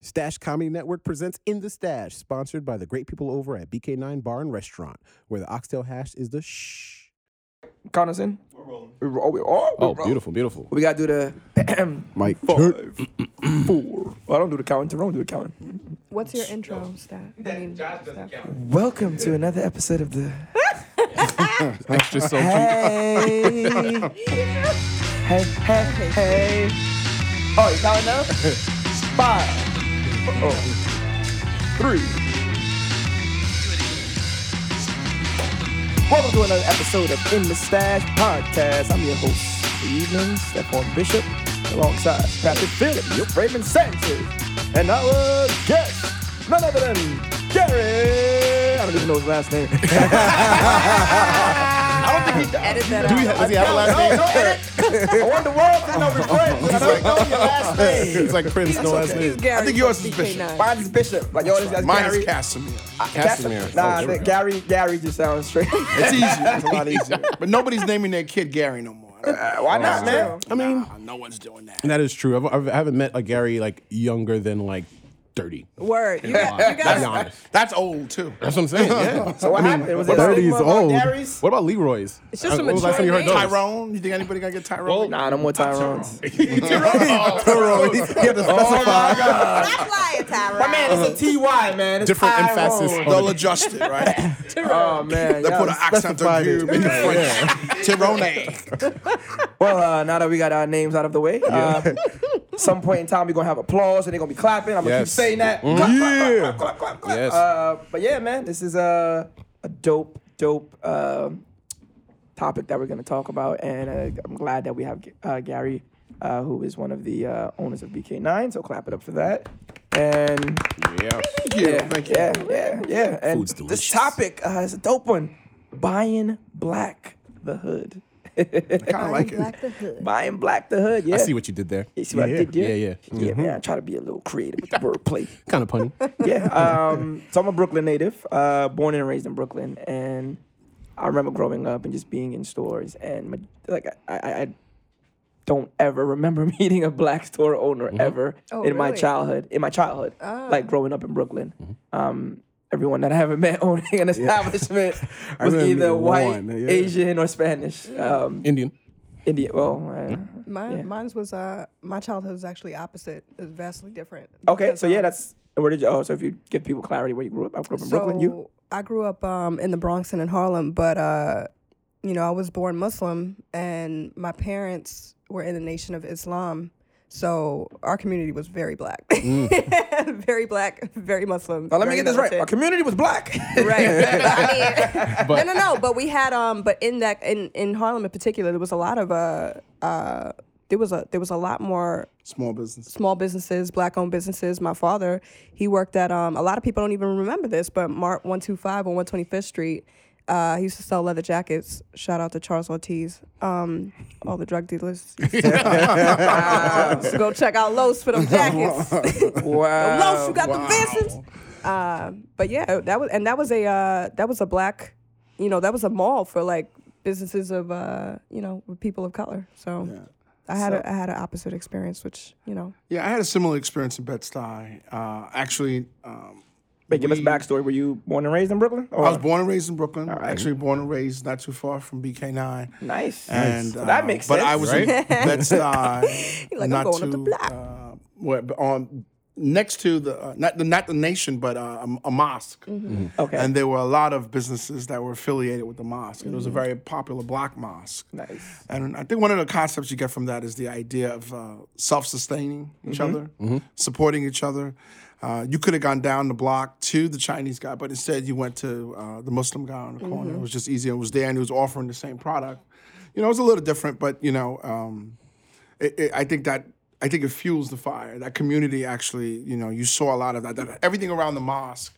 Stash Comedy Network presents In the Stash, sponsored by the great people over at BK9 Bar and Restaurant, where the oxtail hash is the shh. Count us in. We're rolling. We roll. We, oh, Oh, we roll. beautiful, beautiful. We gotta do the Mike, five, four. Well, I don't do the counting. Jerome do the counting. What's your intro stat? I mean, stat. Welcome to another episode of the. extra so Hey. hey, hey, hey. Oh, you counting now? Five. Oh. Three. Welcome to another episode of In the Stash Podcast. I'm your host for evening, Stephon Bishop, alongside Patrick Phillip, your Raven Sanchez, and our guest, none other than Gary. I don't even know his last name. I don't think he does. Edit that Do we out. have, does he have a last name? no, edit. I want the world to know we're friends. I don't know your last name. He's like Prince, no last name. Gary I think yours is Bishop. Mine is Bishop. Like, yo, this guy's Mine Gary. is Casimir. Casimir. Nah, Oh, I there think we go. Gary, Gary just sounds straight. It's easier. It's a lot easier. But nobody's naming their kid Gary no more. Uh, why not, man? I mean, Nah, no one's doing that. And that is true. I've, I've, I haven't met a Gary like younger than like 30. Word. You got, you To be got honest. That's old too. That's what I'm saying. Yeah. So what happened? Was there a 30 is stigma about old. Gary's? What about Leroy's? It's just a Uh, when was last time you heard mature those? Tyrone. You think anybody gonna get Tyrone? Nah, no more Tyrons. Tyrone. Tyrone. You have to specify. Stop lying, Tyra. My man, it's a T-Y, man. It's Different Tyrone. emphasis. They'll adjust it, right? Oh, man. They y'all put an accent specified on you, it. make it French. Tyrone. Well, uh, now that we got our names out of the way, uh, some point in time we're gonna have applause and they're gonna be clapping. I'm gonna Yes. keep saying that. Mm. Clap, clap, Yeah. clap, clap, clap, clap. Yes. Uh, but yeah, man, this is a a dope, dope um topic that we're gonna talk about, and uh, I'm glad that we have uh, Gary, uh, who is one of the uh, owners of BK9. So clap it up for that. And Yeah. Thank you. yeah, Thank you. yeah, yeah, yeah. And this topic uh, is a dope one. Buying black the hood. I kind of like it. The hood. Buying black the hood. Yeah. I see what you did there. You see what yeah, I did there? Yeah, yeah. Yeah, man, I try to be a little creative with the wordplay. Kind of punny. yeah. Um, so I'm a Brooklyn native, uh, born and raised in Brooklyn, and I remember growing up and just being in stores, and my, like I, I, I don't ever remember meeting a black store owner ever Oh, in my really? childhood. In my childhood, like growing up in Brooklyn. Um, everyone that I haven't met owning an establishment was either white, one, yeah. Asian, or Spanish. Um, Indian. Indian. Well, uh, Mine, Yeah. Mine's was uh, my childhood was actually opposite. It was vastly different. okay. So yeah, um, that's where did you? Oh, so if you give people clarity where you grew up, I grew up in Brooklyn. You. I grew up um, in the Bronx and in Harlem, but uh, you know I was born Muslim, and my parents were in the Nation of Islam. So our community was very black, very black, very Muslim. Now, let me get this right. Our community was black. right. I But- no, no, no. But we had um, but in that in in Harlem in particular, there was a lot of uh uh. There was a there was a lot more Small business. small businesses, black owned businesses. My father, he worked at um a lot of people don't even remember this, but Mart one two five on one twenty fifth Street. Uh, he used to sell leather jackets. Shout out to Charles Ortiz. Um, all the drug dealers. used to go check out Los for them jackets. wow. Los, you got the business. Uh, but yeah, that was and that was a uh, that was a black, you know, that was a mall for like businesses of uh, you know, people of color. So I had a I had an opposite experience, which you know. Yeah, I had a similar experience in Bed-Stuy. Uh, actually, um, Wait, give us we- backstory. Were you born and raised in Brooklyn? Or? I was born and raised in Brooklyn. right. Actually, born and raised not too far from BK9. Nice. And So that uh, makes sense. But. I was Right? in Bed-Stuy, like, I'm not going up the too, block. uh, where, on next to the uh, not the not the nation, but uh, a, a mosque. Mm-hmm. Okay. And there were a lot of businesses that were affiliated with the mosque. It was Mm-hmm. a very popular black mosque. nice. And I think one of the concepts you get from that is the idea of uh, self-sustaining each other, supporting each other. Uh, you could have gone down the block to the Chinese guy, but instead you went to uh, the Muslim guy on the corner. It was just easier. It was there, and he was offering the same product. You know, it was a little different, but you know, um, it, it, I think that I think it fuels the fire. That community actually, you know, you saw a lot of that. that everything around the mosque,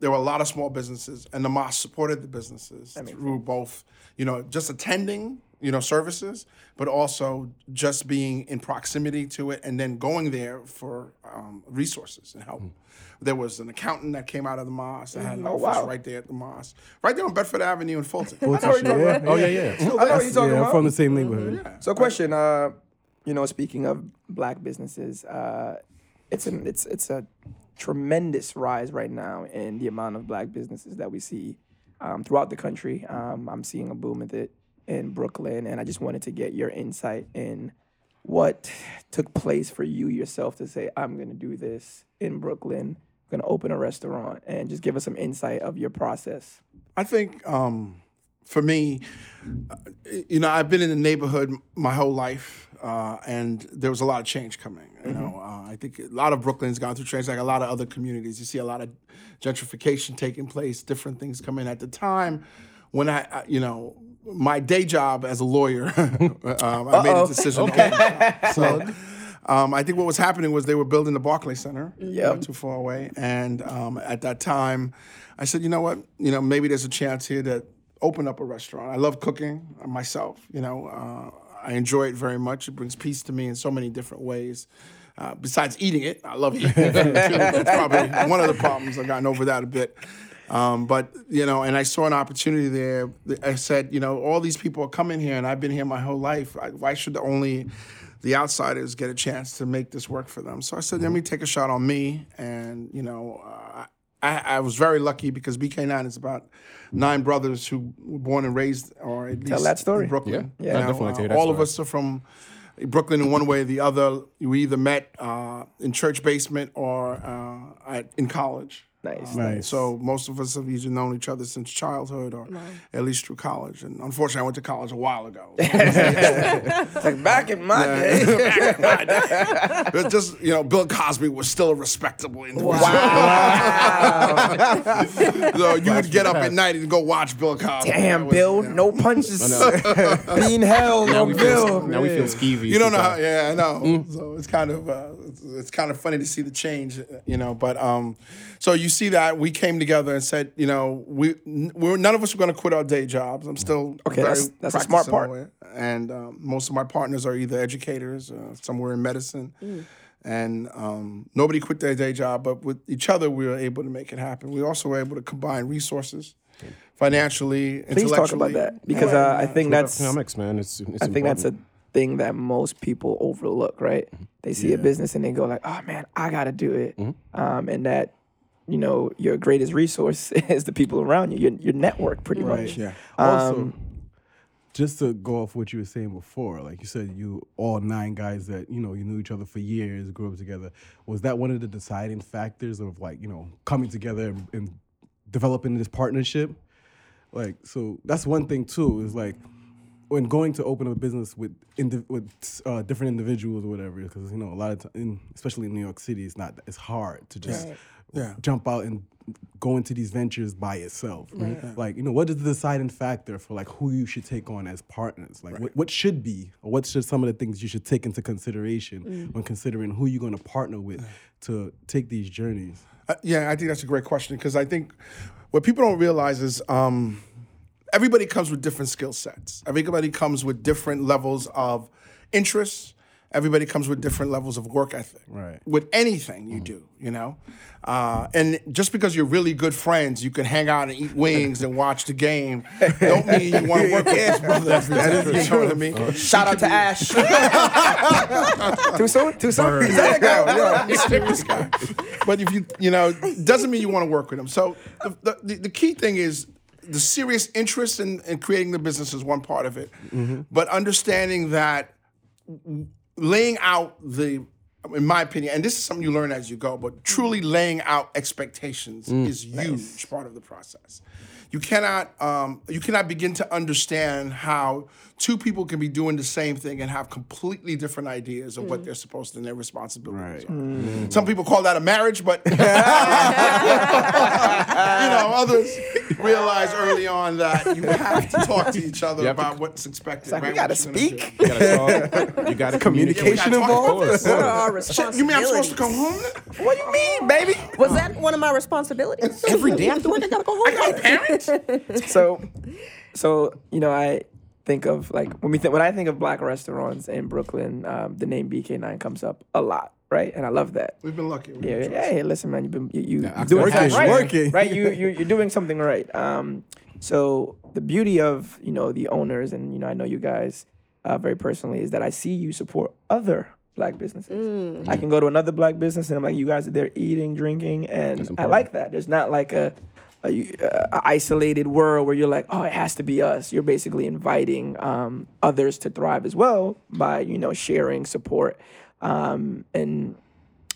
there were a lot of small businesses, and the mosque supported the businesses through both, you know, just attending, you know, services, but also just being in proximity to it, and then going there for um, resources and help. There was an accountant that came out of the mosque that had an office wow. right there at the mosque, right there on Bedford Avenue in Fulton. know what you're yeah. about. Oh yeah, yeah. I know what you're talking yeah, I'm about. from the same neighborhood. So, question. Uh, you know, speaking of black businesses, uh, it's an it's it's a tremendous rise right now in the amount of black businesses that we see um, throughout the country. Um, I'm seeing a boom with it in Brooklyn, and I just wanted to get your insight in what took place for you yourself to say, I'm going to do this in Brooklyn, going to open a restaurant, and just give us some insight of your process. I think um, for me, uh, you know, I've been in the neighborhood my whole life, uh, and there was a lot of change coming. You know, uh, I think a lot of Brooklyn's gone through change, like a lot of other communities. You see a lot of gentrification taking place, different things coming at the time. When I, I- you know, my day job as a lawyer, um, I made a decision. to open a shop. So. Um, I think what was happening was they were building the Barclay Center, not too far away, and um, at that time, I said, you know what, you know, maybe there's a chance here to open up a restaurant. I love cooking myself. You know, uh, I enjoy it very much. It brings peace to me in so many different ways. Uh, besides eating it, I love eating it too. That's probably one of the problems. I've gotten over that a bit. Um, but you know, and I saw an opportunity there. I said, you know, all these people are coming here, and I've been here my whole life. Why should the only the outsiders get a chance to make this work for them? So I said, let me take a shot on me, and you know, uh, I, I was very lucky because BK9 is about nine brothers who were born and raised, or at least tell that story. in Brooklyn. Yeah. You know, definitely uh, tell you that all of us are from Brooklyn in one way or the other. We either met uh, in church basement or uh, at, in college. Nice. Nice. So most of us have either known each other since childhood or at least through college. And unfortunately, I went to college a while ago. Like back in my day. It's just you know, Bill Cosby was still a respectable individual. Wow! so you would get up at night and go watch Bill Cosby. Damn, was- Bill, yeah. no punches being held, Now no Bill. feel, now we feel skeevy. You don't know how, yeah, I know. So it's kind of uh, it's, it's kind of funny to see the change, you know. But um, so you see that we came together and said, you know, we—we're none of us are going to quit our day jobs. I'm still Okay, very that's- that's a smart part. lawyer. And um, most of my partners are either educators, uh, somewhere in medicine. And um, nobody quit their day job, but with each other, we were able to make it happen. We also were able to combine resources, financially, Please talk about that because uh, I think that's economics, man. It's, it's I think that's a thing that most people overlook, right? They see a business and they go like, "Oh man, I gotta do it," um, and that you know your greatest resource is the people around you, your, your network, pretty much. Yeah. Also, um, just to go off what you were saying before, like you said, you all nine guys that you know you knew each other for years, grew up together. Was that one of the deciding factors of like you know coming together and, and developing this partnership? Like, so that's one thing too. Is like when going to open up a business with indi- with uh, different individuals or whatever, because you know a lot of time, especially in New York City, it's not it's hard to just Yeah. jump out and go into these ventures by yourself. Like you know, what is the deciding factor for like who you should take on as partners? Like what, what should be, or what should some of the things you should take into consideration when considering who you're going to partner with to take these journeys? Uh, yeah, I think that's a great question because I think what people don't realize is um, everybody comes with different skill sets. Everybody comes with different levels of interests. Everybody comes with different levels of work ethic. Right. With anything you do, you know, uh, and just because you're really good friends, you can hang out and eat wings and watch the game. Don't mean you want to work with brother every day. You know what I mean? Shout out to Ash. Too soon? Too soon? Is that a go? Yeah. mysterious guy. But if you, you know, doesn't mean you want to work with him. So the, the, the key thing is the serious interest in, in creating the business is one part of it. But understanding that laying out the, in my opinion, and this is something you learn as you go, but truly laying out expectations is huge part of the process. You cannot um, you cannot begin to understand how two people can be doing the same thing and have completely different ideas of what mm. they're supposed to and their responsibilities are. Mm. Some people call that a marriage, but you know others realize early on that you have to talk to each other have to about what's expected. Like, we gotta What you're gonna do. speak. You gotta talk. You gotta Communication communicate. involved? Of course. What are our responsibilities? You mean I'm supposed to come home? What do you mean, baby? Was that one of my responsibilities? Every day I feel like I gotta go home. I got parents. so so you know i think of like when we think when i think of black restaurants in brooklyn um, the name bk9 comes up a lot right and i love that We've been lucky. We've yeah, been yeah, hey, listen, man, you've been you, you Yeah, doing working, right, working. right? You, you you're doing something right. Um, so the beauty of you know the owners, and you know I know you guys uh, very personally, is that I see you support other black businesses. I can go to another black business and I'm like, you guys are there eating, drinking, and I like that. There's not like a, a, a isolated world where you're like, oh, it has to be us. You're basically inviting um, others to thrive as well by you know sharing support, um, and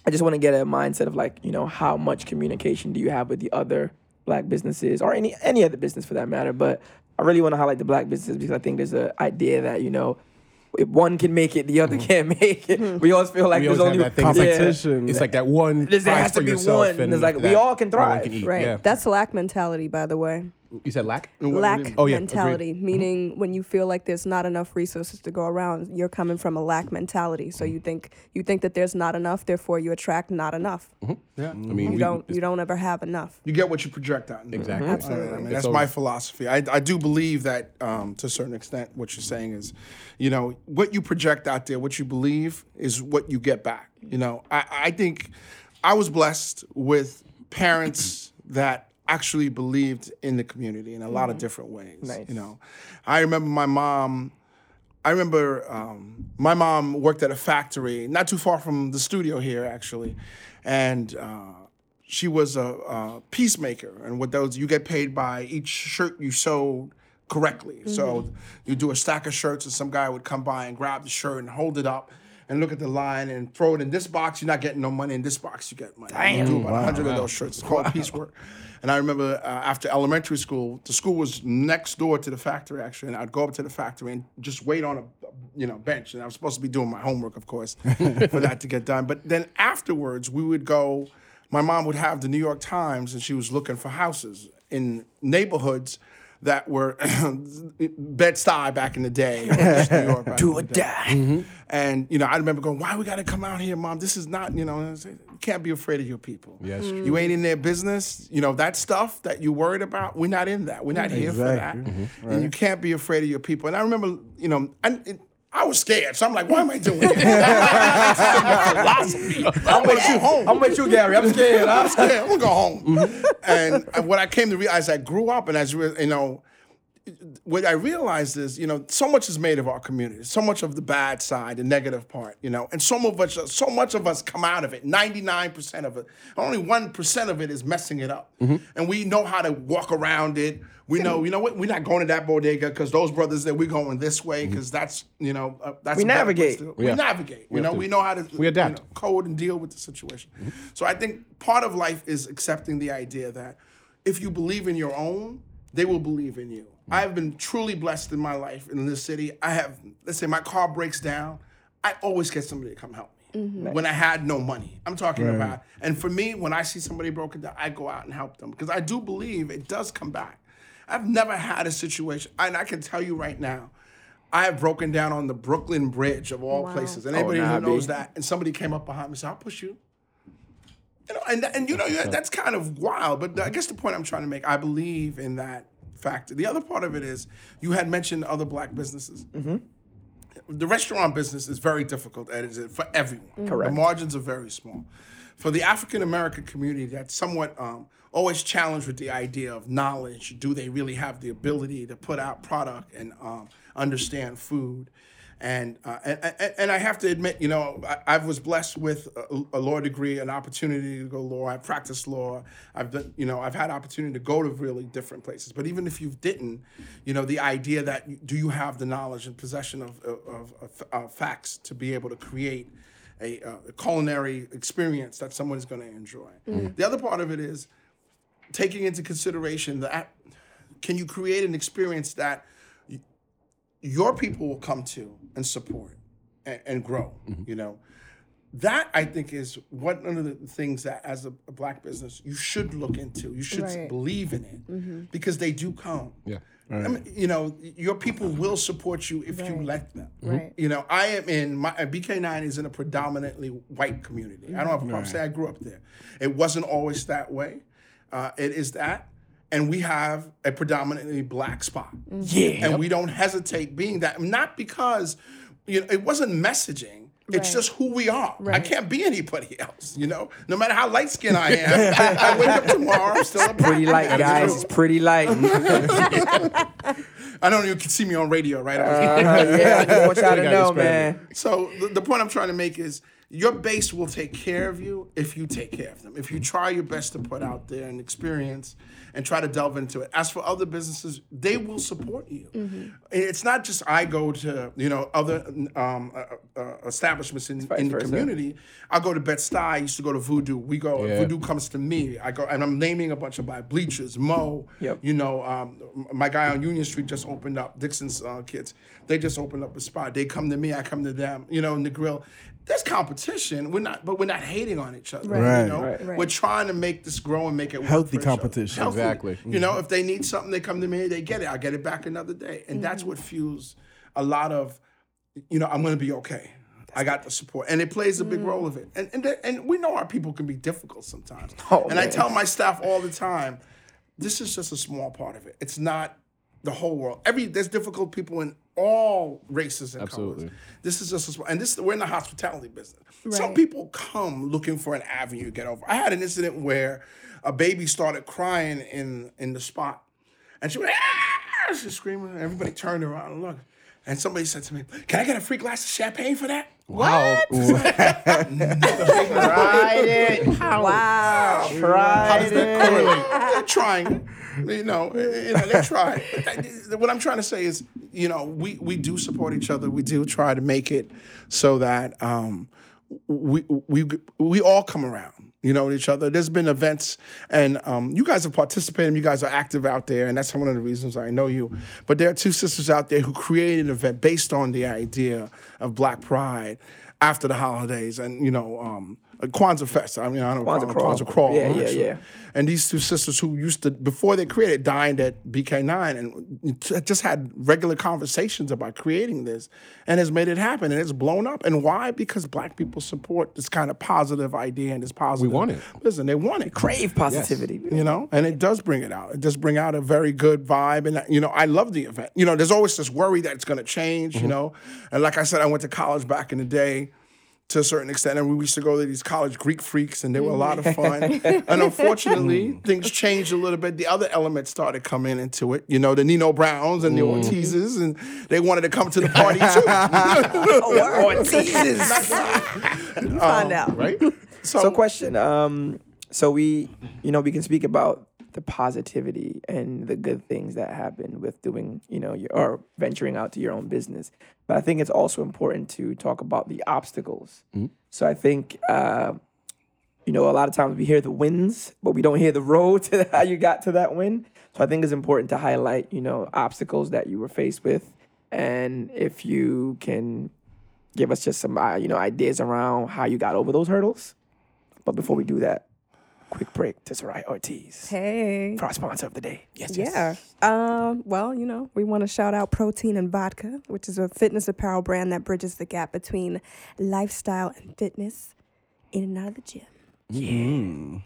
I just want to get a mindset of like, you know, how much communication do you have with the other black businesses or any any other business for that matter. But I really want to highlight the black businesses because I think there's an idea that you know. If one can make it, the other mm-hmm. can't make it. Mm-hmm. We always feel like We there's only have that thing. Yeah. It's like- Competition. It's like that one. There's- there prize has to for be one. and There's like, we all can no one thrive. can. Right. Yeah. That's lack mentality, by the way. You said lack. lack Oh, yeah, agreed. mentality, meaning when you feel like there's not enough resources to go around, you're coming from a lack mentality. So mm-hmm. you think you think that there's not enough, therefore you attract not enough. Mm-hmm. Yeah. I mean, You we, don't you don't ever have enough. You get what you project out. in Exactly. I- Absolutely. I mean, that's always- my philosophy. I, I do believe that um, to a certain extent, what you're saying is, you know, what you project out there, what you believe is what you get back. You know, I, I think I was blessed with parents that actually believed in the community in a lot of different ways. Nice. You know, I remember my mom. I remember um, my mom worked at a factory not too far from the studio here, actually, and uh, she was a, a peacemaker. And what those you get paid by each shirt you sewed correctly. So you do a stack of shirts, and some guy would come by and grab the shirt and hold it up. And look at the line and throw it in this box. You're not getting no money. In this box, you get money. Damn. Do about a hundred of those shirts. It's called piecework. And I remember uh, after elementary school, the school was next door to the factory actually, and I'd go up to the factory and just wait on a you know bench, and I was supposed to be doing my homework, of course, for that to get done. But then afterwards, we would go. My mom would have the New York Times, and she was looking for houses in neighborhoods that were Bed Stuy back in the day, or just New York back Do or the day. die. Mm-hmm. And you know, I remember going, "Why we got to come out here, mom? This is not, you know, you can't be afraid of your people. Yes, true. you ain't in their business. You know that stuff that you worried about. We're not in that. We're not here for that. Exactly. Mm-hmm. And you can't be afraid of your people. And I remember, you know, I, it, I was scared, so I'm like, "Why am I doing this?" philosophy. I'm with you home. I'm with you, Gary. I'm scared. I'm I'm scared. I'm gonna go home. And uh, what I came to realize, I grew up, and as you know, what I realized is, you know, so much is made of our community. So much of the bad side, the negative part, you know, and of us, so much of us come out of it. Ninety-nine percent of it. Only one percent of it is messing it up, mm-hmm. and we know how to walk around it. We know, you know what? We're not going to that bodega because those brothers there. We're going this way mm-hmm. because that's, you know, uh, that's We a better place navigate. to- Yeah. We navigate. We you know, to. we know how to We adapt. you know, code and deal with the situation. Mm-hmm. So I think part of life is accepting the idea that if you believe in your own, they will believe in you. Mm. I have been truly blessed in my life in this city. I have, let's say my car breaks down, I always get somebody to come help me. Mm-hmm. When I had no money, I'm talking about. And for me, when I see somebody broken down, I go out and help them because I do believe it does come back. I've never had a situation, and I can tell you right now, I have broken down on the Brooklyn Bridge of all places. And oh, anybody nah, who knows B. that, and somebody came up behind me and said, I'll push you. You know, and, and you know, that's kind of wild. But I guess the point I'm trying to make, I believe in that factor. The other part of it is you had mentioned other black businesses. The restaurant business is very difficult, Ed, is it, for everyone. Correct. The margins are very small. For the African American community, that's somewhat um, always challenged with the idea of knowledge. Do they really have the ability to put out product and um, understand food? And, uh, and, and I have to admit, you know, I, I was blessed with a, a law degree, an opportunity to go law. I practiced law. I've done, you know, I've had opportunity to go to really different places. But even if you didn't, you know, the idea that do you have the knowledge and possession of of, of, of facts to be able to create a, uh, a culinary experience that someone is going to enjoy. The other part of it is taking into consideration that can you create an experience that your people will come to and support and, and grow you know? That i think is one of the things that as a, a black business you should look into you should Right. believe in it because they do come. Yeah. I mean, you know your people will support you if you let them. Right. you know i am in my uh, bk9 is in a predominantly white community. I don't have a problem saying i grew up there. It wasn't always that way. Uh, it is that and we have a predominantly black spot Yeah. and we don't hesitate being that not because you know it wasn't messaging It's Right. just who we are. I can't be anybody else, you know? No matter how light skinned I am, I wake up tomorrow, I'm still a Pretty light, That's guys. It's pretty light. I don't even can see me on radio, right? Uh, yeah, I just want y'all to gotta know, man. So the, the point I'm trying to make is your base will take care of you if you take care of them. If you try your best to put out there an experience and try to delve into it. As for other businesses, they will support you. It's not just I go to you know other um, uh, uh, establishments in, in the community. I go to Bed-Stuy. I used to go to Voodoo. We go. Yeah. Voodoo comes to me. I go and I'm naming a bunch of my bleachers. Mo. Yep. You know, um, my guy on Union Street just opened up. Dixon's uh, kids. They just opened up a spot. They come to me. I come to them. You know, in the grill. There's competition. We're not, but we're not hating on each other. Right. You know, Right. Right. we're trying to make this grow and make it Healthy for competition. Healthy. Exactly. You know, mm-hmm. if they need something, they come to me. They get it. I get it back another day, and that's mm-hmm. what fuels a lot of. You know, I'm going to be okay. I got the support, and it plays a big mm. role of it. And and and we know our people can be difficult sometimes. Oh, and I tell my staff all the time, this is just a small part of it. It's not the whole world. Every there's difficult people in all races and Absolutely. colors. This is just a small, and this we're in the hospitality business. Some people come looking for an avenue to get over. I had an incident where a baby started crying in in the spot, and she went, ah! she's screaming. Everybody turned around and looked. And somebody said to me, "Can I get a free glass of champagne for that?" Wow. Tried it. Wow. Tried it. they're trying. You know, eh, eh, you know they're trying. But eh, What I'm trying to say is, you know, we we do support each other. We do try to make it so that um, we we we all come around. You know, with each other. There's been events, and um, you guys have participated. You guys are active out there, and that's one of the reasons I know you. But there are two sisters out there who created an event based on the idea of Black Pride after the holidays, and you know. Um, Kwanzaa Fest. I mean, I don't know Kwanzaa Crawl. Kwanzaa Crawl. Yeah, yeah, yeah. And these two sisters who used to, before they created, dined at BK9 and t- just had regular conversations about creating this and has made it happen. And it's blown up. And why? Because black people support this kind of positive idea and this positive. We want it. Listen, they want it. Crave positivity. Yes. You know, and it does bring it out. It does bring out a very good vibe. And, you know, I love the event. You know, there's always this worry that it's going to change, Mm-hmm. you know. And like I said, I went to college back in the day to a certain extent, and we used to go to these college Greek freaks, and they were a lot of fun. and unfortunately, things changed a little bit. The other elements started coming into it. You know, the Nino Browns and the Mm-hmm. Ortizes, and they wanted to come to the party too. You find out. Right? So, question. Um, so we, you know, we can speak about the positivity and the good things that happen with doing, you know, your, or venturing out to your own business. But I think it's also important to talk about the obstacles. So I think, uh, you know, a lot of times we hear the wins, but we don't hear the road to how you got to that win. So I think it's important to highlight, you know, obstacles that you were faced with, and if you can give us just some, uh, you know, ideas around how you got over those hurdles. But before we do that, quick break to Sarai Ortiz Hey. for our sponsor of the day. Yes, yes. Yeah. Um, well, you know, we want to shout out Protein and Vodka, which is a fitness apparel brand that bridges the gap between lifestyle and fitness in and out of the gym.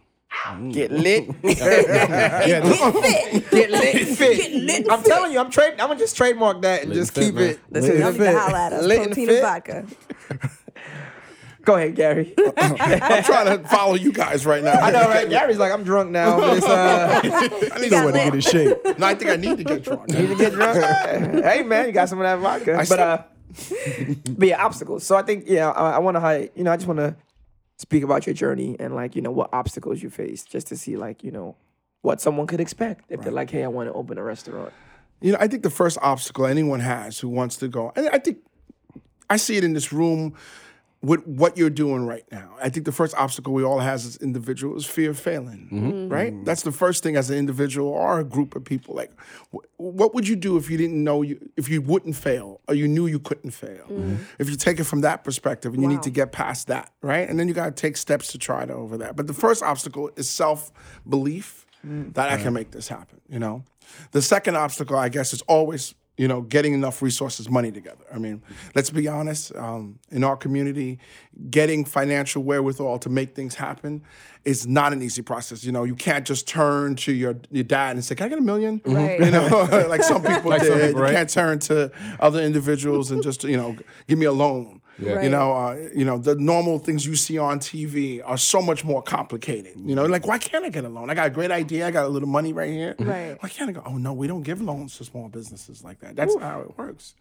Get lit. yeah, Get lit and fit. Get lit and I'm fit. telling you, I'm trade. I'm gonna just trademark that and Lit just and fit, keep it. Listen, lit y'all and need to fit. holla at us. Lit and Protein fit. and Vodka. Go ahead, Gary. I'm trying to follow you guys right now. I know, right? Gary's like, I'm drunk now. But it's, uh, I need got to Way to get in shape. No, I think I need to get drunk. need to get drunk. hey, man, you got some of that vodka. but still- uh, but yeah, obstacles. So I think yeah, I, I want to highlight. You know, I just want to speak about your journey and like you know what obstacles you faced, just to see like you know what someone could expect if they're like, hey, I want to open a restaurant. You know, I think the first obstacle anyone has who wants to go, and I think I see it in this room with what you're doing right now. I think the first obstacle we all has as individuals is fear of failing, mm-hmm. right? Mm-hmm. That's the first thing as an individual or a group of people. Like, wh- what would you do if you didn't know you, if you wouldn't fail or you knew you couldn't fail? Mm-hmm. If you take it from that perspective and you need to get past that, right? And then you got to take steps to try to over that. But the first obstacle is self belief mm. that I can make this happen, you know? The second obstacle, I guess, is always, you know, getting enough resources, money together. I mean, let's be honest, um, in our community, getting financial wherewithal to make things happen is not an easy process. You know, you can't just turn to your, your dad and say, Can I get a million? Right. You know, like some people Like did. some people, You can't turn to other individuals and just, you know, give me a loan. Right. You know, uh, you know the normal things you see on TV are so much more complicated. You know, like why can't I get a loan? I got a great idea. I got a little money right here. Right. Why can't I go? Oh no, we don't give loans to small businesses like that. That's not how it works.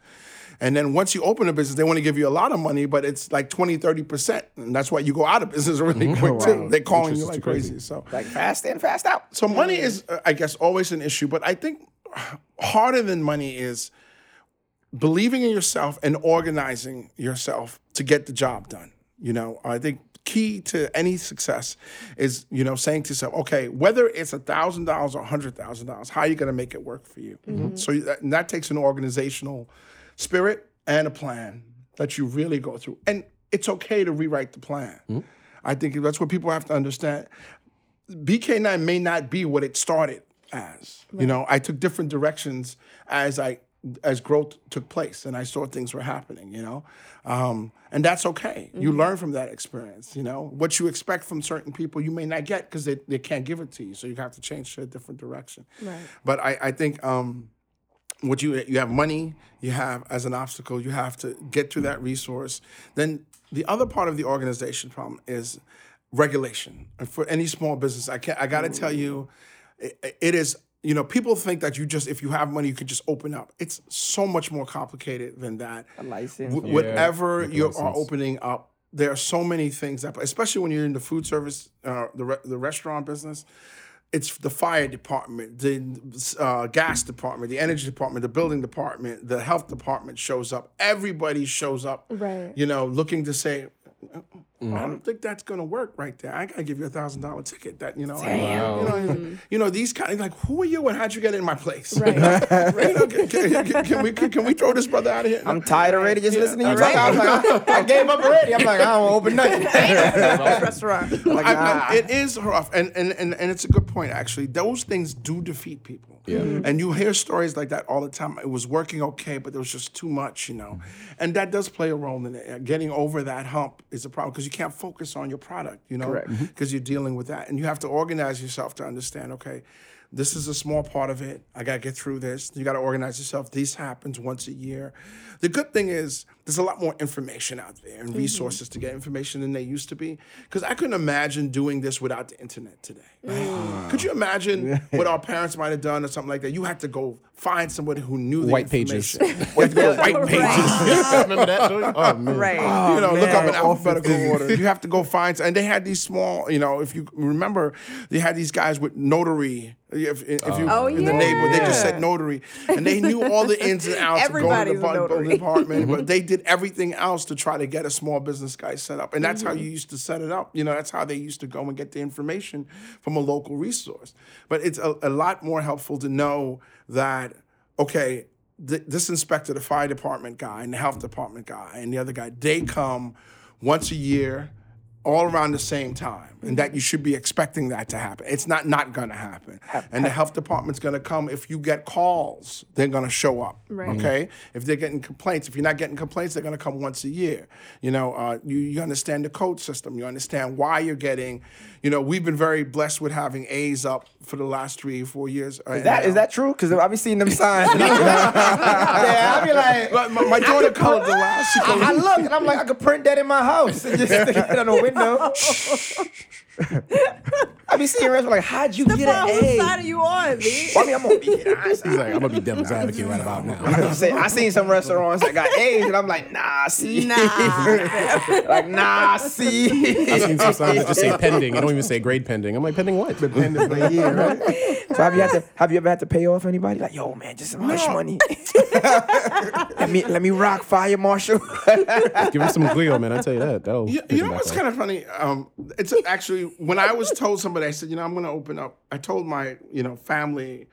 And then once you open a business, they want to give you a lot of money, but it's like 20, 30%. And that's why you go out of business really quick too. They're calling you like crazy. So Like fast in, fast out. so money is, uh, I guess, always an issue. But I think harder than money is believing in yourself and organizing yourself to get the job done. You know, I think key to any success is you know saying to yourself, okay, whether it's a thousand dollars or a hundred thousand dollars, how are you going to make it work for you? Mm-hmm. Mm-hmm. So that, and that takes an organizational spirit and a plan that you really go through, and it's okay to rewrite the plan. Mm-hmm. I think that's what people have to understand. BK9 may not be what it started as. You know, I took different directions as I as growth took place and I saw things were happening, you know. Um, and that's okay. You learn from that experience, you know. What you expect from certain people you may not get because they, they can't give it to you. So you have to change to a different direction. Right. But I, I think um, what you you have money, you have as an obstacle, you have to get to that resource. Then the other part of the organization problem is regulation. And for any small business, I can I got to tell you, it, it is. You know, people think that you just if you have money, you could just open up. It's so much more complicated than that. A license. Wh- whatever you are opening up, there are so many things that, especially when you're in the food service, uh, the re- the restaurant business. It's the fire department, the uh, gas department, the energy department, the building department, the health department shows up. Everybody shows up, Right. you know, looking to say, I don't think that's gonna work right there. I gotta give you a thousand dollar ticket. That you know, I- you know, you know these kind of like, who are you and how'd you get in my place? Right. You know, can, can- can- can we can we throw this brother out of here? I'm tired already just listening to you talk. I was like, I, I gave up already. I'm like, I don't want to open nothing. Restaurant. like, I- I- it is rough, and, and and and it's a good point actually. Those things do defeat people. Yeah. And you hear stories like that all the time. It was working okay, but there was just too much, you know. And that does play a role in it. Getting over that hump is a problem because you can't focus on your product, you know, because mm-hmm. you're dealing with that, and you have to organize yourself to understand. Okay. This is a small part of it. I gotta get through this. You gotta organize yourself. This happens once a year. The good thing is there's a lot more information out there and mm-hmm. resources to get information than there used to be. Because I couldn't imagine doing this without the internet today. right? Mm. Could you imagine what our parents might have done or something like that? You had to go find somebody who knew the White pages. information. You go white pages. Remember that? Joey? Oh, man. Right. you oh, know, look up in alphabetical order. You have to go find, and they had these small, you know, if you remember, they had these guys with notary. If, if you Oh, in the neighborhood, they just said notary, and they knew all the ins and outs of going to the a notary. department, but they did everything else to try to get a small business guy set up, and that's how Mm-hmm. you used to set it up. You know, that's how they used to go and get the information from a local resource. But it's a, a lot more helpful to know that okay, th- this inspector, the fire department guy, and the health department guy, and the other guy, they come once a year, all around the same time, and that you should be expecting that to happen. It's not not going to happen. And the health department's going to come if you get calls, they're going to show up. Right. Okay, if they're getting complaints, if you're not getting complaints, they're going to come once a year. You know, uh, you you understand the code system. You understand why you're getting. You know, we've been very blessed with having A's up for the last three or four years. Is that is that true? Cuz I've been seeing them signs. yeah, I'll be like, But my, my daughter colored the last. I, I look and I'm like, I could print that in my house and just stick it on the window. I be seeing restaurants like, how'd you get Stefan, an whose A? side are you on, B? Well, I mean, I'm gonna be honest. He's like, I'm gonna be devil's advocate right about now. I'm say I seen some restaurants that got A's, and I'm like, nah, see, Nah. like nah, see. I've seen some signs that just say pending. I don't even say grade pending. I'm like, pending what? Pending for a year, right? So have you had to have you ever had to pay off anybody? Like, yo, man, just some hush money. let me let me rock fire marshal. Give him some Glio, man. I tell you that. That'll. You, you know back what's kind of funny? Um, it's actually when I was told somebody, I said, you know, I'm going to open up. I told my, you know, family,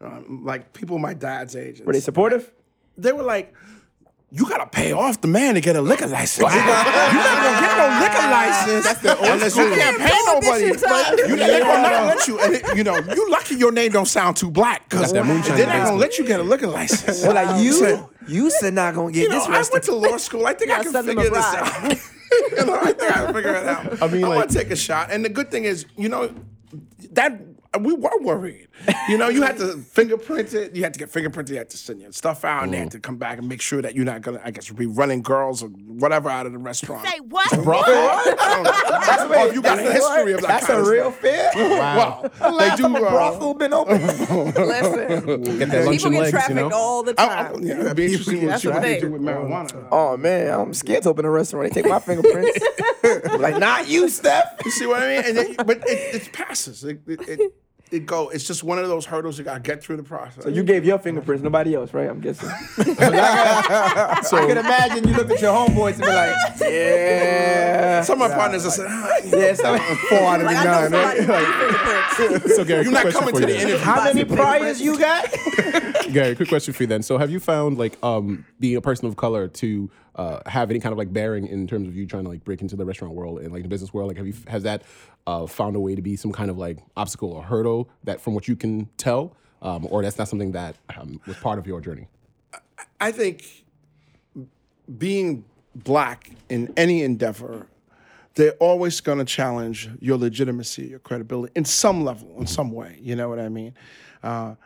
um, like people my dad's age. and Were they supportive? they were like, "You gotta pay off the man to get a liquor license. You're not gonna get no liquor license That's the unless you can't pay nobody. Prohibition time. You, they're gonna not let you. And it, you know, you lucky your name don't sound too black because they're not gonna let you get a liquor license. Well, like you, Said- you said not gonna get you know, this I went to law school. I think I Yeah, can send them a figure this out. you know, I think I can figure it out. I mean, I want like- to take a shot. And the good thing is, you know, that we were worried. You know, you had to fingerprint it. You had to get fingerprinted. You had to send your stuff out, and they had to come back and make sure that you're not gonna, I guess, be running girls or whatever out of the restaurant. Say what? I don't know. That's or if you got a history of that That's kind a of real stuff. fear. Wow. They do. uh, brothel been open. Listen, Get that lunch people and get trafficked you know? all the time. I, yeah, it'd be interesting That's to what they do with marijuana. Oh man, I'm scared to open a restaurant. They take my fingerprints. like, not you, Steph. You see what I mean? And it, but it, it passes. It, it, it, it go. It's just one of those hurdles you gotta get through the process. So you gave your fingerprints, nobody else, right? I'm guessing. So I can imagine you look at your homeboys and be like, yeah. Some of my partners are saying, ah, Yeah, so, Four out of Like, the nine, somebody right? with fingerprints. So Gary, you're not coming for to the you. interview. how many priors you got? Gary, quick question for you then. So, have you found like um, being a person of color to uh, have any kind of like bearing in terms of you trying to like break into the restaurant world and like the business world? Like, have you has that uh, found a way to be some kind of like obstacle or hurdle that, from what you can tell, um, or that's not something that um, was part of your journey? I think being black in any endeavor, they're always going to challenge your legitimacy, your credibility, in some level, in some way. You know what I mean? Uh,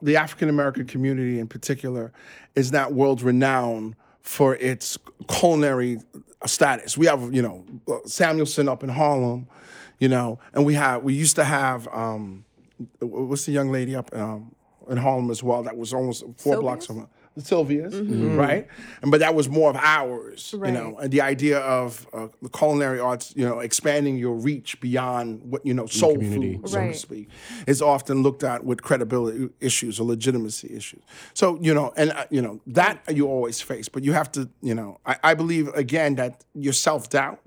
the African American community, in particular, is not world renowned for its culinary status. We have, you know, Samuelsson up in Harlem, you know, and we have we used to have um, what's the young lady up um, in Harlem as well that was almost four blocks from the Sylvia's, right? And but that was more of ours, you know, and the idea of uh, the culinary arts, you know, expanding your reach beyond what you know, soul food, so to speak, is often looked at with credibility issues or legitimacy issues. So you know, and uh, you know that you always face, but you have to, you know, I, I believe again that your self doubt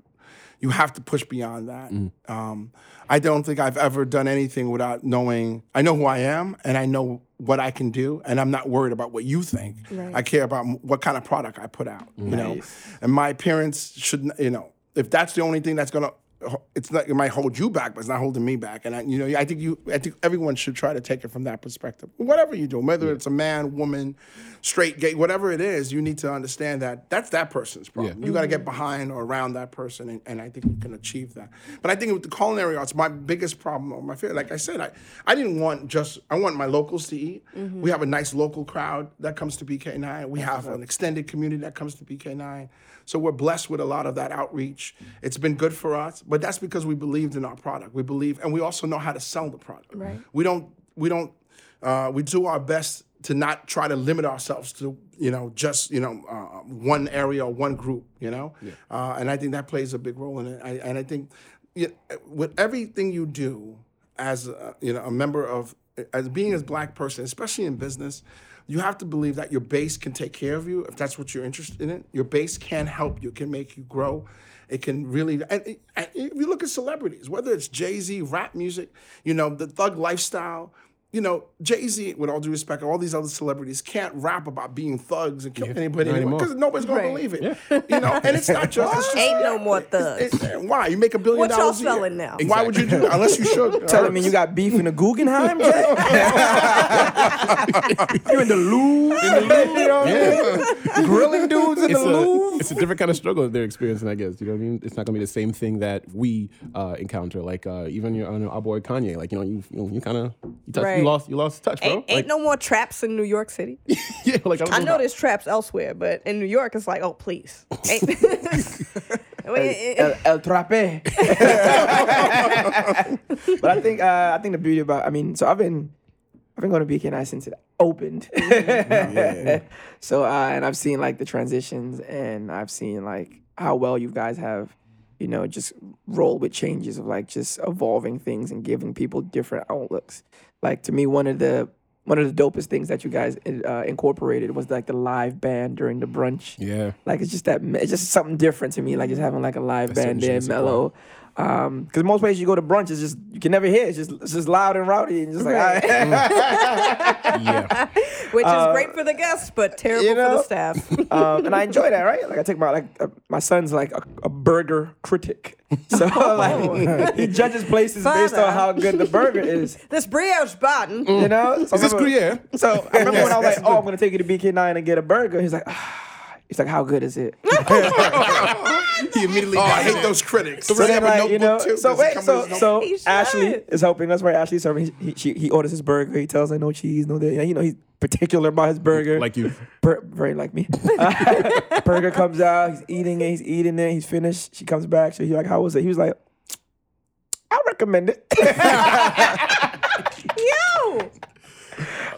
you have to push beyond that. Um, I don't think I've ever done anything without knowing. I know who I am, and I know what I can do, and I'm not worried about what you think. I care about what kind of product I put out. You know, and my appearance should. n- You know, if that's the only thing that's gonna. It's not. It might hold you back, but it's not holding me back. And I, you know, I think you. I think everyone should try to take it from that perspective. Whatever you do, whether it's a man, woman, straight, gay, whatever it is, you need to understand that that's that person's problem. You got to get mm-hmm. behind or around that person, and, and I think you can achieve that. But I think with the culinary arts, my biggest problem or my fear, like I said, I, I didn't want just I want my locals to eat. Mm-hmm. We have a nice local crowd that comes to BK9. We have an extended community that comes to BK9. So we're blessed with a lot of that outreach. It's been good for us, but that's because we believed in our product. We believe, and we also know how to sell the product. Right. We don't. We don't. Uh, we do our best to not try to limit ourselves to you know just you know uh, one area or one group. You know, uh, and I think that plays a big role in it. I, and I think you know, with everything you do as a, you know a member of as being a black person, especially in business, you have to believe that your base can take care of you if that's what you're interested in. Your base can help you, can make you grow. It can really, and, and if you look at celebrities, whether it's Jay Z, rap music, you know, the thug lifestyle, you know, Jay Z, with all due respect, all these other celebrities can't rap about being thugs and killing anybody anymore anymore. because nobody's gonna Right. believe it. You know, and it's not just, it's just Ain't no more thugs. it's- why you make a billion What y'all dollars a selling now? Why would you do that unless you should? Tell me you got beef in the Guggenheim, Jay? you in the Louvre? In the Louvre, you know what I mean? Grilling dudes in It's the a, Louvre? it's a different kind of struggle that they're experiencing, I guess. You know what I mean? It's not gonna be the same thing that we uh, encounter. Like uh, even your uh, our boy Kanye, like you know, you you, know, you kind of you, touch- Right. you lost you lost touch, bro. Ain't, ain't like, no more traps in New York City. yeah, like I know how- there's traps elsewhere, but in New York, it's like, oh, please. Ain't- I mean, it- El, El Trape. but I think uh, I think the beauty about I mean, so I've been I've been going to BK9 since it opened. So uh, and I've seen like the transitions and I've seen like how well you guys have, you know, just roll with changes of like just evolving things and giving people different outlooks. Like to me, one of the one of the dopest things that you guys uh, incorporated was like the live band during the brunch. Yeah. Like it's just that it's just something different to me. Like just having like a live band there, je ne sais mellow. Um, because most places you go to brunch, it's just you can never hear. It's just it's just loud and rowdy and just like Right. Yeah. which is great for the guests, but terrible you for the staff. um, and I enjoy that, right? Like I take my like uh, my son's like a, a burger critic, so like he judges places based on how good the burger is. this brioche button. You know, so Is this I remember- Gruyere? So I remember when I was like, "Oh, I'm gonna take you to BK9 and get a burger." He's like, ah. "He's like, how good is it?" He immediately. Oh, I hate those critics. So Does he then, have a like, you know, too? so Does wait, so so notebook? He should. Ashley is helping. That's right. Ashley's serving. He, he, she, he orders his burger. He tells her no cheese, no that. You know, he's particular about his burger. Like you. Bur- very like me. burger comes out. He's eating it. He's eating it. He's finished. She comes back. So he's like, "How was it?" He was like, "I recommend it." Yo,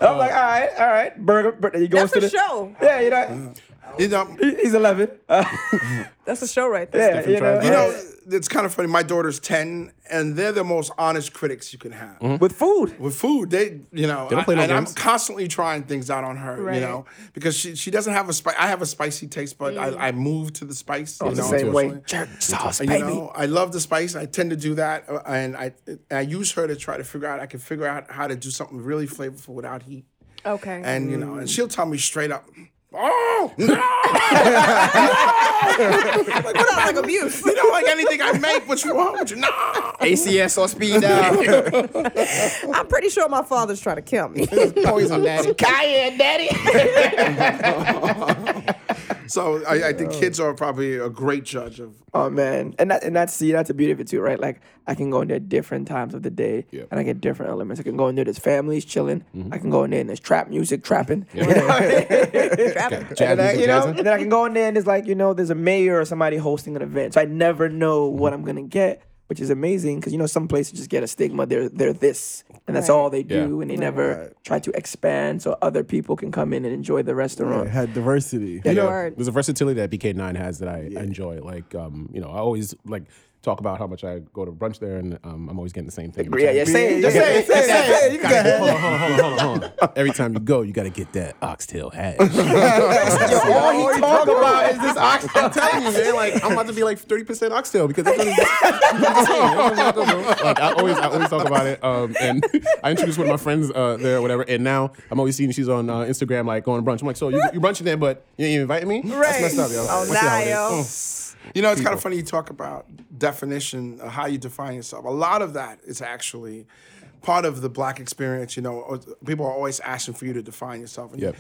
I'm like, "All right, all right." Burger. burger. He goes that's to the show. Yeah, you know, You know, he's 11. Uh, That's a show right there. yeah, you know, you know, it's kind of funny. My daughter's ten, and they're the most honest critics you can have. with food. With food, they you know, don't play no and I'm constantly trying things out on her, Right. you know, because she she doesn't have a spice. I have a spicy taste, but I, I move to the spice. you the know, same way. Jerk sauce, You baby. know, I love the spice. I tend to do that, uh, and I I use her to try to figure out. I can figure out how to do something really flavorful without heat, Okay. and you know, and she'll tell me straight up. Oh no! What not like abuse? You don't like anything I make. What you want? What you no? ACS on speed dial. I'm pretty sure my father's trying to kill me. Poison daddy. Cayenne, daddy. So I, I think kids are probably a great judge of. Oh man, and that and that's see that's the beauty of it too, right? Like I can go in there at different times of the day, Yeah. and I get different elements. I can go in there, there's families chilling. Mm-hmm. I can go in there and there's trap music trapping. You know? Jazz and, I, you know, and then I can go in there and it's like you know there's a mayor or somebody hosting an event, so I never know what I'm gonna get, which is amazing because you know some places just get a stigma. They're they're this, and that's Right. all they do, Yeah. and they never try to expand so other people can come in and enjoy the restaurant. It had diversity. Yeah, Yeah, Word. there's a versatility that BK9 has that I enjoy. Like, um, you know, I always like talk about how much I go to brunch there, and um, I'm always getting the same thing. Yeah, yeah, say it, just say it, say it, say it. You can Hold on, hold on, hold on, hold on. Every time you go, you got to get that oxtail hash. All he talk about is this oxtail. I'm telling you, man. Like, I'm about to be like 30% oxtail because that's what it's- like, I always, I always talk about it. Um, and I introduced one of my friends uh, there, or whatever. And now I'm always seeing she's on uh, Instagram, like going to brunch. I'm like, so you you brunching there, but you ain't even inviting me? That's messed up, yo. Oh, Let's see how it nah, is. yo. You know, it's kind of funny you talk about definition, uh, how you define yourself. A lot of that is actually part of the black experience. You know, people are always asking for you to define yourself. And, Yep.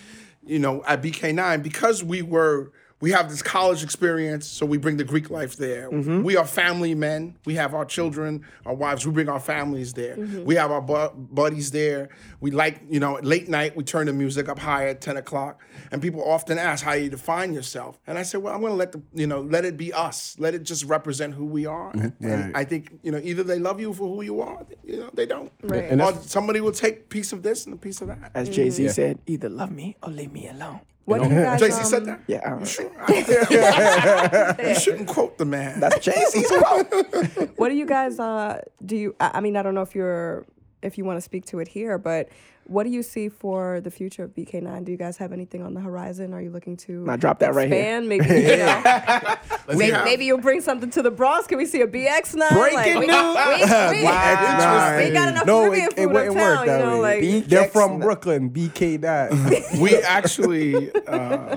You know, at BK9, because we were, we have this college experience, so we bring the Greek life there. Mm-hmm. We are family men. We have our children, our wives. We bring our families there. Mm-hmm. We have our bu- buddies there. We like, you know, late night, we turn the music up high at 10 o'clock. And people often ask how you define yourself. And I said, well, I'm going to let the, you know, let it be us. Let it just represent who we are. Mm-hmm. And Right. I think, you know, either they love you for who you are, you know, they don't. Right. And or somebody will take a piece of this and a piece of that. As Jay Z said, either love me or leave me alone. What do you guys? Jay-Z um, said that? Yeah, I don't. Sure. you shouldn't quote the man. That's Jay Z's quote. What do you guys? Uh, do you? I I mean, I don't know if you're if you want to speak to it here, but what do you see for the future of BK9? Do you guys have anything on the horizon? Are you looking to Nah, drop that right here. Maybe you know, maybe, have- maybe you'll bring something to the Bronx. Can we see a BX now? Breaking we, news. We, we, Wow. we got enough No, Caribbean it, food it wouldn't uptown, work that you know, way. like B- They're from Brooklyn, BK9. we actually, uh,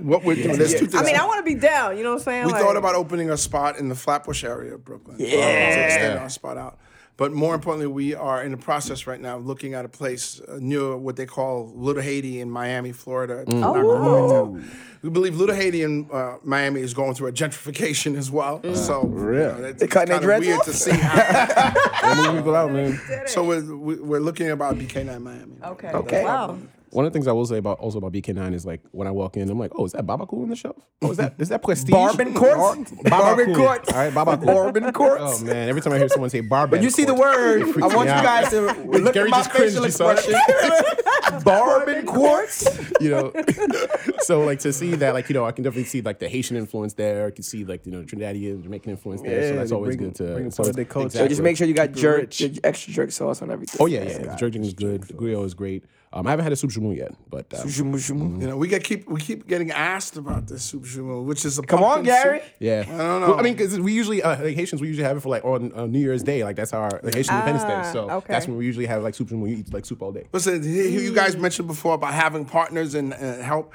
what we're doing, there's two things. I mean, I want to be down. You know what I'm saying? we Like, thought about opening a spot in the Flatbush area of Brooklyn. Yeah. to extend our spot out. But more importantly, we are in the process right now of looking at a place uh, near what they call Little Haiti in Miami, Florida. It's not quite right now. We believe Little Haiti in uh, Miami is going through a gentrification as well. So Really? you know, it's They cutting their kinda weird off? to see. How, people out, man. so we're, we're looking about BK9 Miami. Okay. Okay. Wow. One of the things I will say about also about BK9 is like when I walk in, I'm like, oh, is that Babacool on the shelf? Oh, is that is that Prestige? Bourbon Courts? Bourbon Courts. All right, Babacool. Bourbon Courts. Oh man, every time I hear someone say Bourbon, But you see the word. I want you guys to look Gary at my just cringed, facial you saw it? expression. Bourbon Quartz. you know so like to see that like you know i can definitely see like the haitian influence there i can see like you know trinidadian jamaican influence there so that's always bring- good to bring so part of their culture. So just make sure you got jerk, extra jerk sauce on everything. oh yeah yeah, the jerking is good the griot is great um, i haven't had a soup joumou yet but um, Shumu, shumu. You know, we get keep we keep getting asked about this soup joumou, which is a Come on, Gary. soup. yeah I don't know. Well, i mean because we usually uh, like haitians we usually have it for like on uh, new year's day like that's our like, haitian independence day Ah, so okay. that's when we usually have like soup joumou you eat like soup all day Listen, he- he- you guys mentioned before about having partners and, and help.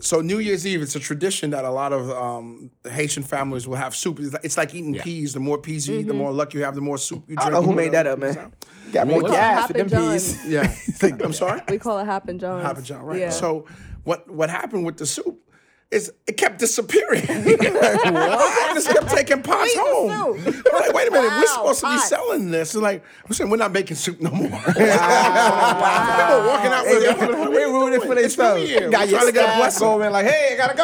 So New Year's Eve, it's a tradition that a lot of um, Haitian families will have soup. It's like, it's like eating peas. The more peas you eat, the more luck you have. The more soup you drink. I don't know who made that up, man. Got more gas with them Happen peas. Yeah, I'm sorry. We call it Hoppin' Johns. Papa John, right? Yeah. So what what happened with the soup? It kept disappearing. it just kept taking pots home. I'm like, wait a minute, we're supposed to be selling this. It's like, I'm saying we're not making soup no more. People walking out with it. They ruined it for themselves. Got We're your to get a blessing. going like, hey, I gotta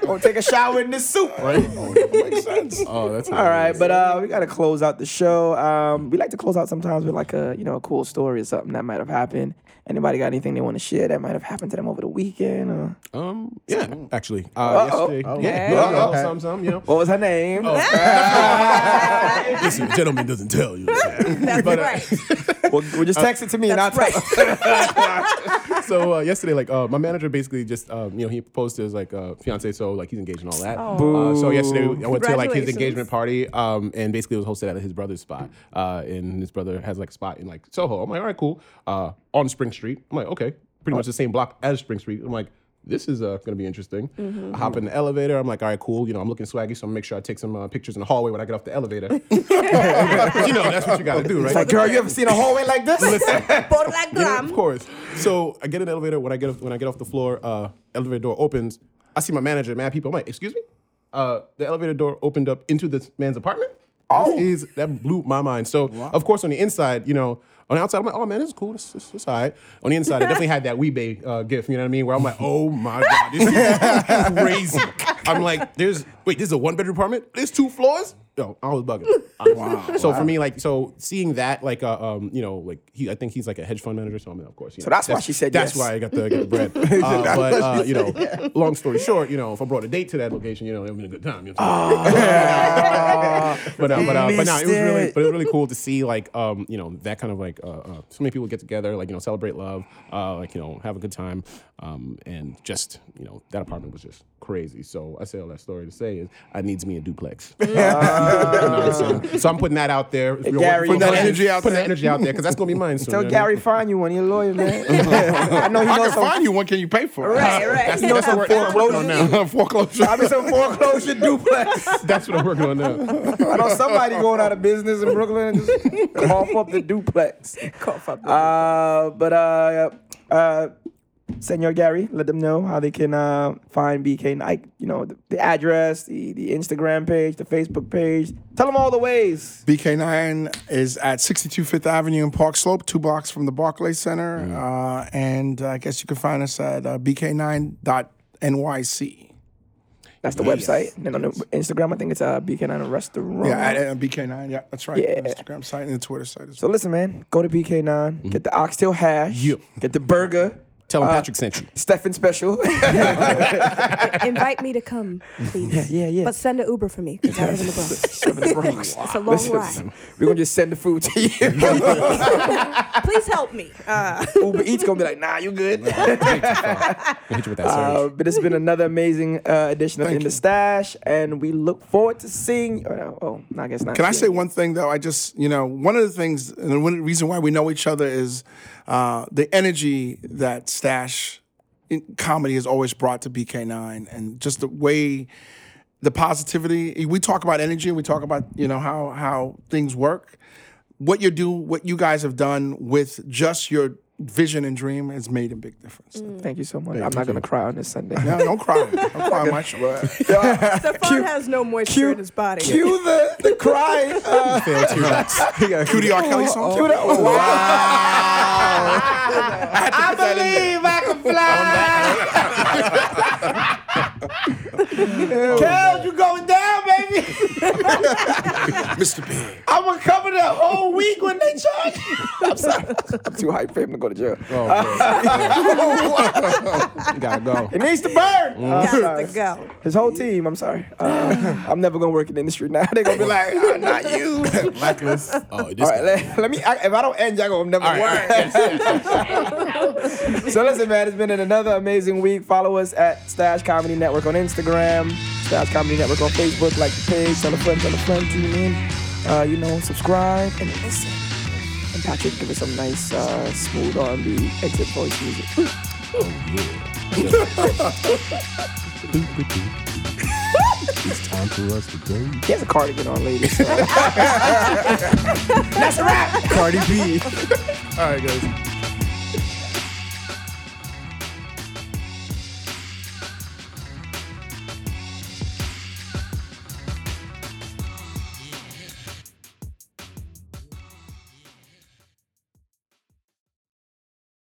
go. Go take a shower in this soup. Right? Makes sense. Oh, that's All right, but uh, we gotta close out the show. Um, we like to close out sometimes with like a you know a cool story or something that might have happened. Anybody got anything they want to share that might have happened to them over the weekend? Or Um, yeah, actually, uh, yesterday, yeah, Okay. yeah, Okay. some, some, you know. what was her name? Oh. Listen, gentleman doesn't tell you. That's But, uh, right. Well, well, just text it to me and I'll That's tell so uh, yesterday, like uh, my manager basically just um, you know he proposed to his like uh, fiance, so like he's engaged and all that. Uh, so yesterday I went to like his engagement party, um, and basically it was hosted at his brother's spot. Uh, and his brother has like a spot in like Soho. I'm like, all right, cool. Uh, on Spring Street. I'm like, okay, pretty much the same block as Spring Street. I'm like. This is uh, gonna be interesting. I hop in the elevator. I'm like, all right, cool. You know, I'm looking swaggy, so I'm gonna make sure I take some uh, pictures in the hallway when I get off the elevator. you know, that's what you gotta do, right? Like, girl, you ever seen a hallway like this? La Yeah, of course. So I get in the elevator. When I get off, when I get off the floor, uh, elevator door opens. I see my manager, mad people. I'm like, excuse me. Uh, the elevator door opened up into this man's apartment. Oh, is that blew my mind. So of course on the inside, you know, on the outside, I'm like, oh man, this is cool. This, this, this all right. On the inside, I definitely had that Weebay uh, gift. You know what I mean? Where I'm like, oh my god, this is crazy. I'm like, there's wait, this is a one bedroom apartment. There's two floors. Yo, I was bugging. wow. So for me, like, so seeing that, like, uh, um, you know, like he, I think he's like a hedge fund manager. So I mean, of course, you So know, that's why she said That's yes. why I got the, got the bread. Uh, but uh, you know, long story short, you know, if I brought a date to that location, you know, it would have been a good time. You know what but uh, but uh, but no, it was really but it was really cool to see like um you know that kind of like uh, uh so many people get together like you know celebrate love uh like you know have a good time um and just you know that apartment was just crazy. So I say all that story to say is I needs me a duplex. You know what I'm saying? so I'm putting that out there. If Gary, working for put that energy out putting that energy out there because that's gonna be mine soon. Tell you know what I mean? Gary find you one. You're a lawyer, man. I know he I knows can some. find you one. Can you pay for it? Right, right. That's, that's what that's working on now. Foreclosure. I mean, some foreclosure duplex. That's what I'm working on now. I know somebody going out of business in Brooklyn and just cough up the duplex. Cough up the- Uh, but uh, uh, Senor Gary, let them know how they can uh, find BK9. You know, the, the address, the, the Instagram page, the Facebook page. Tell them all the ways. BK9 is at 62 Fifth Avenue in Park Slope, two blocks from the Barclays Center. Mm-hmm. Uh, and I guess you can find us at uh, bk9.nyc. That's the website. And then on the Instagram, I think it's uh, BK9 Restaurant. Yeah, at, uh, BK9. Yeah, that's right. Yeah. Instagram site and the Twitter site as so listen, man, go to BK9, get the oxtail hash, Yeah. get the burger, Tell him Uh, Patrick sent you. Stefan special. Invite me to come, please. yeah, yeah, yeah. But send an Uber for me because I live in the Bronx. Live the Bronx. It's a long ride. We're gonna just send the food to you. Please help me. Uh, Uber Eats gonna be like, nah, you good. I'll hit you with that Uh, service. but it's been another amazing uh, edition of In the Stash, and we look forward to seeing. Oh, no, oh no, I guess not. Can I say one thing though? I just, you know, one of the things, and the one reason why we know each other is uh, the energy that Stash comedy has always brought to BK9, and just the way, the positivity. We talk about energy. We talk about you know how how things work. What you do, what you guys have done with just your vision and dream has made a big difference. Thank you so much. I'm not gonna cry on this Sunday. No, don't cry. Don't cry much. Stefan has no moisture in his body. Cue the the cry. Uh, Failed two nuts. Cue the R. Kelly song. cue the, oh, wow. I believe I can fly. Kel, you going down, baby? Mr. Big. I'm gonna cover the whole week when they charge. you. I'm sorry. I'm too hyped for him to go to jail. Oh, man. You gotta go. It needs to burn. I'm Got sorry. to go. His whole team. I'm sorry. Uh, I'm never gonna work in the industry now. They're gonna be like, "Ah, not you. Blacklist. Oh, this All right, let, let me. I, if I don't end, y'all gonna never All right, work. so listen, man, it's been another amazing week. Follow us at Stash Comedy Network on Instagram, Stash Comedy Network on Facebook. Like the page, tell a friend, tell a friend, tune in. Uh, you know, subscribe and listen. And Patrick, give us some nice, uh, smooth R&B exit voice music. It's time for us to go. He has a cardigan on, ladies. so- That's a wrap. Cardi B. All right, guys.